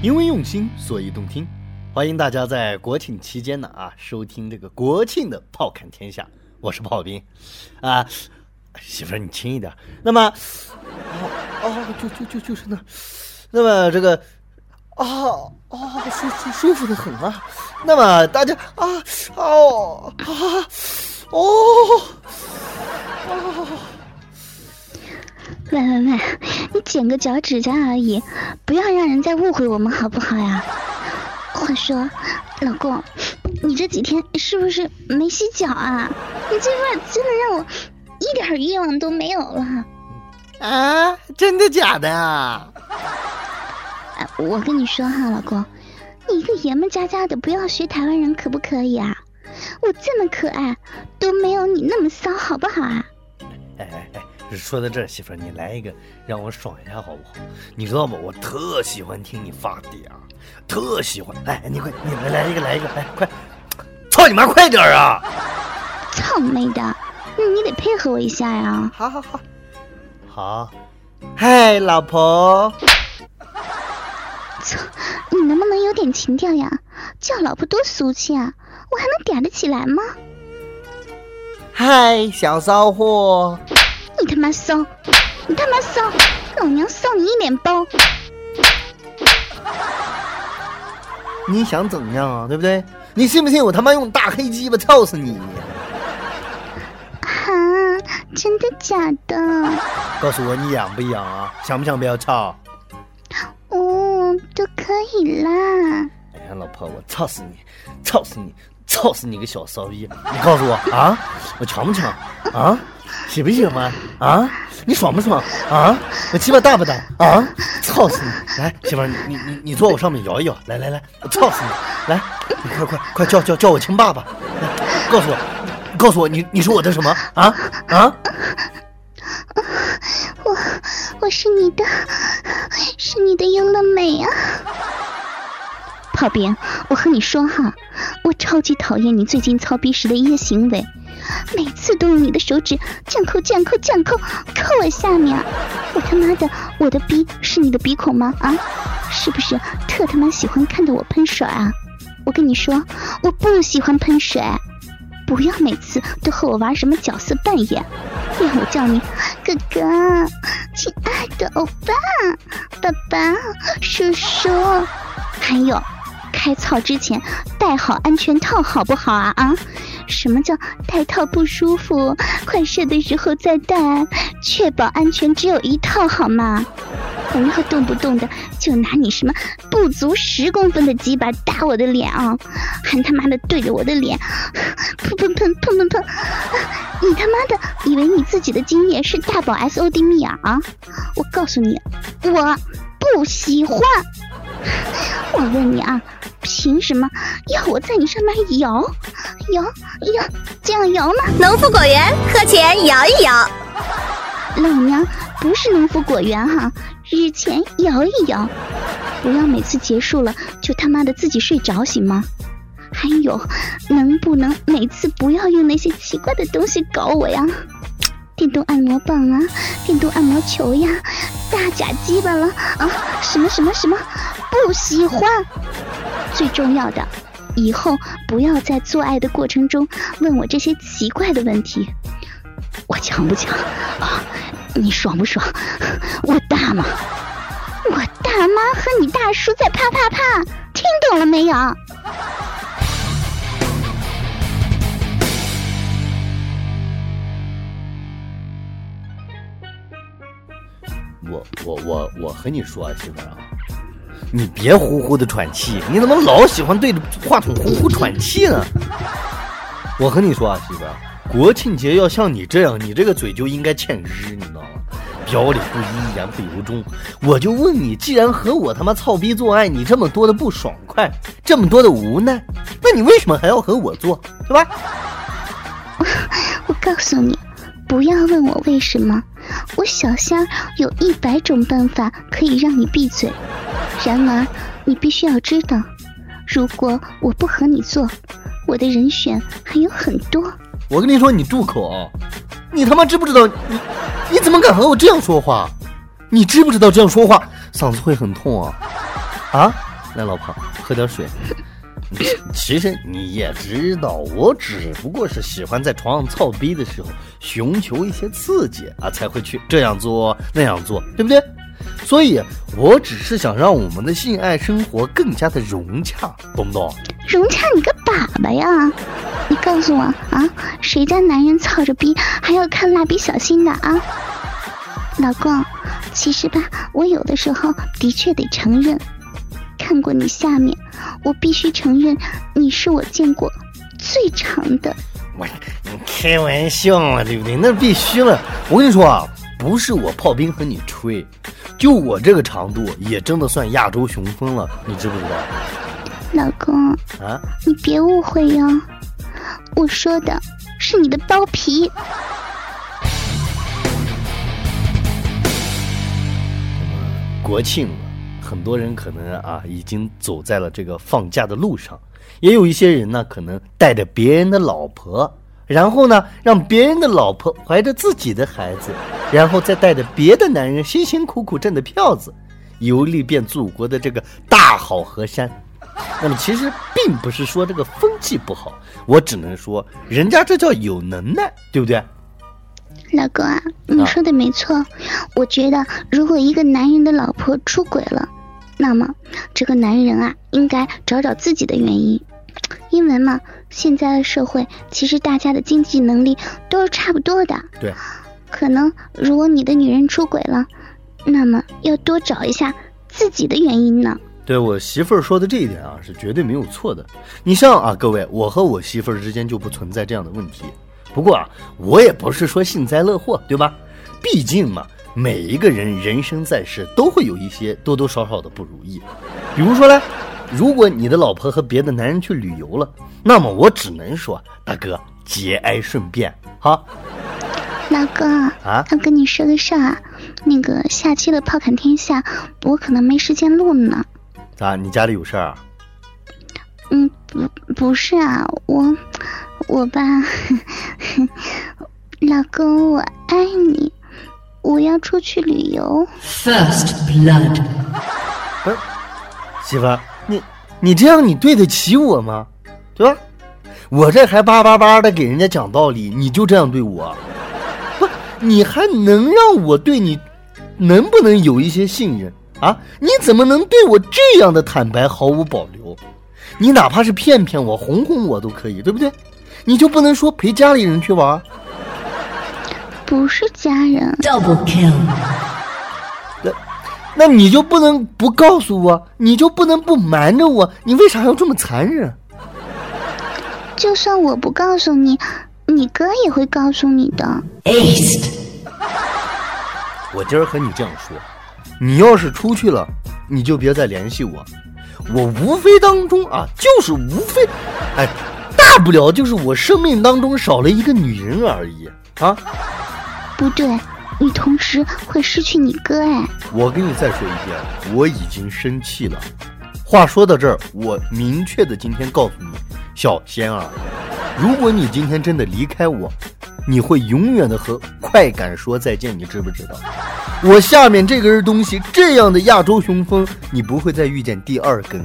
因为用心，所以动听。欢迎大家在国庆期间呢啊，收听这个国庆的《炮侃天下》，我是炮兵啊，媳妇儿你轻一点。那么，哦哦，就就就就是那，那么这个啊啊，舒舒舒服的很啊。那么大家啊哦啊哦哦。喂喂喂，你剪个脚趾甲而已，不要让人再误会我们好不好呀？话说，老公，你这几天是不是没洗脚啊？你这话真的让我一点欲望都没有了。啊，真的假的啊？哎，我跟你说哈，老公，你一个爷们家家的，不要学台湾人可不可以啊？我这么可爱，都没有你那么骚，好不好啊？哎哎哎。说到这儿，媳妇儿，你来一个让我爽一下好不好？你知道吗？我特喜欢听你发嗲，特喜欢。哎，你快，你来来一个，来一个，来快！操你妈，快点啊！操你妹的！你得配合我一下呀！好好好，好。嗨，老婆。操！你能不能有点情调呀？叫老婆多俗气啊！我还能嗲得起来吗？嗨，小骚货。你他妈骚！你他妈骚！老娘骚你一脸包！你想怎样啊？对不对？你信不信我他妈用大黑鸡巴操死你？啊！真的假的？告诉我你痒不痒啊？想不想不要操？哦，都可以啦。哎呀，老婆，我操死你！操死你！操死你个小骚逼！你告诉我啊，我强不强啊？喜不喜欢啊？你爽不爽啊？我鸡巴大不大啊？操死你！来，媳妇儿，你你你你坐我上面摇一摇，来来来，我操死你！来，你快快快叫叫叫我亲爸爸！来，告诉我，告诉我，你你是我的什么啊啊？我我是你的，是你的优乐美啊！炮兵，我和你说哈，我超级讨厌你最近操逼时的一些行为。每次都用你的手指这样抠、这样抠、这样抠，抠我下面。我他妈的，我的鼻是你的鼻孔吗？啊，是不是特他妈喜欢看到我喷水啊？我跟你说，我不喜欢喷水。不要每次都和我玩什么角色扮演，让我叫你哥哥、亲爱的欧巴、爸爸、叔叔，还有。开操之前戴好安全套好不好啊啊！什么叫戴套不舒服？快射的时候再戴，确保安全只有一套好吗？不要动不动的就拿你什么不足十公分的鸡巴打我的脸啊！还他妈的对着我的脸砰砰砰砰砰砰！你他妈的以为你自己的经验是大宝 S O D 蜜啊啊？我告诉你，我不喜欢。我问你啊，凭什么要我在你上面摇摇摇这样摇呢？农夫果园喝前摇一摇。老娘不是农夫果园哈，日前摇一摇。不要每次结束了就他妈的自己睡着行吗？还有，能不能每次不要用那些奇怪的东西搞我呀？电动按摩棒啊，电动按摩球呀，大假鸡巴了啊！什么什么什么，不喜欢。最重要的，以后不要在做爱的过程中问我这些奇怪的问题。我强不强啊？你爽不爽？我大吗？我大妈和你大叔在啪啪啪，听懂了没有？我我我我和你说，媳妇儿啊，你别呼呼的喘气，你怎么老喜欢对着话筒呼呼喘气呢？我和你说啊，媳妇儿，国庆节要像你这样，你这个嘴就应该欠日，你知道吗？表里不一，言不由衷。我就问你，既然和我他妈操逼做爱，你这么多的不爽快，这么多的无奈，那你为什么还要和我做，是吧？我告诉你，不要问我为什么。我小仙有一百种办法可以让你闭嘴，然而你必须要知道，如果我不和你做，我的人选还有很多。我跟你说，你住口！你他妈知不知道你你怎么敢和我这样说话？你知不知道这样说话嗓子会很痛啊？啊？来，老婆，喝点水。其实你也知道，我只不过是喜欢在床上操逼的时候寻求一些刺激啊，才会去这样做那样做，对不对？所以，我只是想让我们的性爱生活更加的融洽，懂不懂？融洽你个粑粑呀！你告诉我啊，谁家男人操着逼还要看蜡笔小新的啊？老公，其实吧，我有的时候的确得承认，看过你下面，我必须承认你是我见过最长的。我，你开玩笑啊，对不对？那必须了。我跟你说啊，不是我炮兵和你吹，就我这个长度也真的算亚洲雄风了，你知不知道？老公啊，你别误会哟，我说的是你的包皮。国庆了，很多人可能啊已经走在了这个放假的路上，也有一些人呢可能带着别人的老婆，然后呢让别人的老婆怀着自己的孩子，然后再带着别的男人辛辛苦苦挣的票子，游历遍祖国的这个大好河山。那么其实并不是说这个风气不好，我只能说人家这叫有能耐，对不对？老公啊，你说的没错。我觉得如果一个男人的老婆出轨了，那么这个男人啊，应该找找自己的原因。因为嘛，现在的社会其实大家的经济能力都是差不多的。对。可能如果你的女人出轨了，那么要多找一下自己的原因呢。对我媳妇儿说的这一点啊，是绝对没有错的。你像啊，各位，我和我媳妇儿之间就不存在这样的问题。不过啊，我也不是说幸灾乐祸，对吧？毕竟嘛，每一个人人生在世都会有一些多多少少的不如意。比如说呢，如果你的老婆和别的男人去旅游了，那么我只能说，大哥节哀顺变，哈。老公啊，要跟你说个事儿啊，那个下期的炮侃天下，我可能没时间录呢。咋？你家里有事儿啊？嗯，不，不是啊，我，我吧，老公，我爱你，我要出去旅游。First blood。不是，媳妇儿，你你这样你对得起我吗？对吧？我这还叭叭叭的给人家讲道理，你就这样对我？不，你还能让我对你，能不能有一些信任？啊！你怎么能对我这样的坦白毫无保留？你哪怕是骗骗我、哄哄我都可以，对不对？你就不能说陪家里人去玩？不是家人。Double kill。那，你就不能不告诉我？你就不能不瞒着我？你为啥要这么残忍？就算我不告诉你，你哥也会告诉你的。我今儿和你这样说。你要是出去了，你就别再联系我。我无非当中啊，就是无非，哎，大不了就是我生命当中少了一个女人而已啊。不对，你同时会失去你哥哎。我跟你再说一遍，我已经生气了。话说到这儿，我明确的今天告诉你，小仙儿，如果你今天真的离开我。你会永远的和快感说再见，你知不知道？我下面这根东西这样的亚洲雄风，你不会再遇见第二根。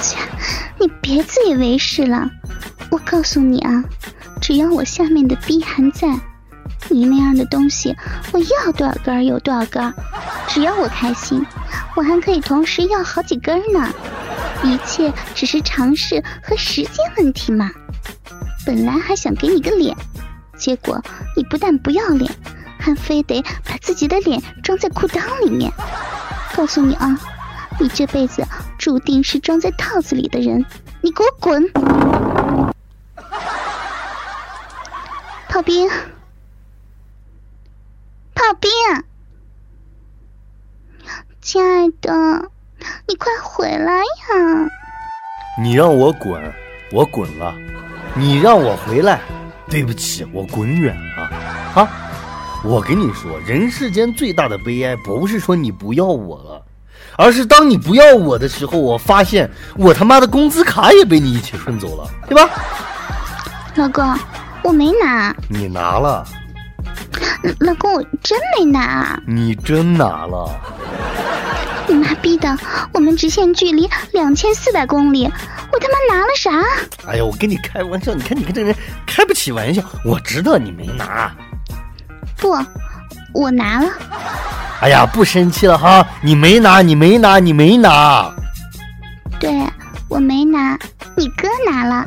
切，你别自以为是了。我告诉你啊，只要我下面的逼还在，你那样的东西我要多少根有多少根。只要我开心，我还可以同时要好几根呢。一切只是尝试和时间问题嘛。本来还想给你个脸。结果你不但不要脸，还非得把自己的脸装在裤裆里面。告诉你啊，你这辈子注定是装在套子里的人。你给我滚！炮兵，炮兵，亲爱的，你快回来呀！你让我滚，我滚了；你让我回来。对不起，我滚远了。啊！我跟你说，人世间最大的悲哀，不是说你不要我了，而是当你不要我的时候，我发现我他妈的工资卡也被你一起顺走了，对吧？老公，我没拿。你拿了。老公，我真没拿。你真拿了。你妈逼的，我们直线距离两千四百公里，我他妈拿了啥？哎呀，我跟你开玩笑，你看你跟这人开不起玩笑，我知道你没拿。不，我拿了。哎呀，不生气了哈，你没拿，你没拿，你没拿。对，我没拿，你哥拿了。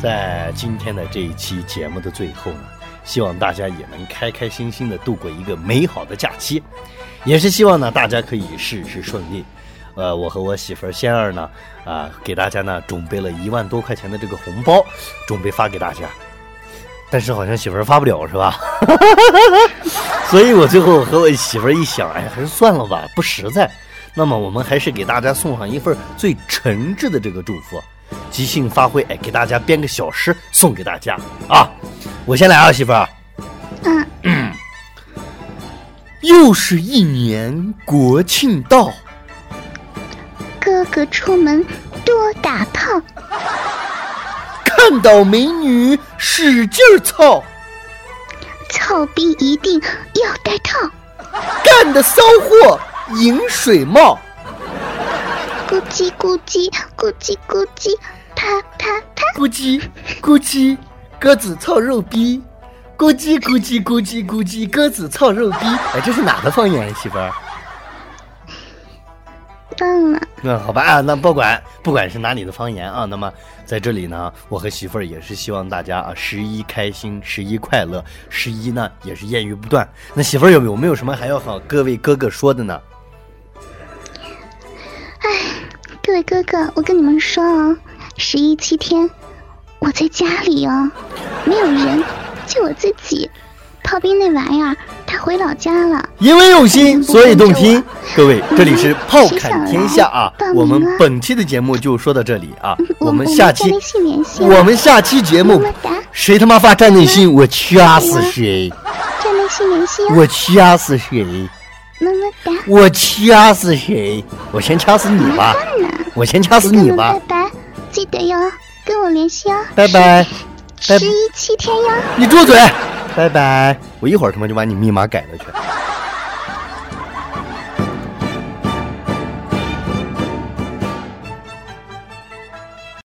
在今天的这一期节目的最后呢，希望大家也能开开心心的度过一个美好的假期，也是希望呢大家可以事事顺利。呃，我和我媳妇儿仙儿呢，啊，给大家呢准备了一万多块钱的这个红包，准备发给大家。但是好像媳妇儿发不了是吧？哈哈哈所以我最后和我媳妇儿一想，哎，还是算了吧，不实在。那么我们还是给大家送上一份最诚挚的这个祝福。即兴发挥，哎，给大家编个小诗送给大家啊！我先来啊，媳妇儿。嗯，又是一年国庆到，哥哥出门多打炮，看到美女使劲儿操，操逼一定要戴套，干的骚货饮水冒。咕叽咕叽咕叽咕叽，啪啪啪，咕叽咕叽，鸽子操肉逼，咕叽咕叽咕叽咕叽，鸽子操肉逼。哎，这是哪的方言，媳妇儿？忘了。那好吧啊，那不管不管是哪里的方言啊，那么在这里呢，我和媳妇儿也是希望大家啊，十一开心，十一快乐，十一呢也是艳遇不断。那媳妇儿有有没有什么还要和各位哥哥说的呢？哎，各位哥哥，我跟你们说啊，十一七天，我在家里哦，没有人，就我自己。炮兵那玩意儿，他回老家了。因为用心，所以动听。各位，这里是炮侃天下啊，我们本期的节目就说到这里啊，我们下期我们下期节目，谁他妈发站内信，我掐死谁！站内信联系我掐死谁！么么哒！我掐死谁？我先掐死你吧！我先掐死你吧！拜拜，记得哟，跟我联系哦。拜拜，十一七天哟。你住嘴！拜拜！我一会儿他妈就把你密码改了去。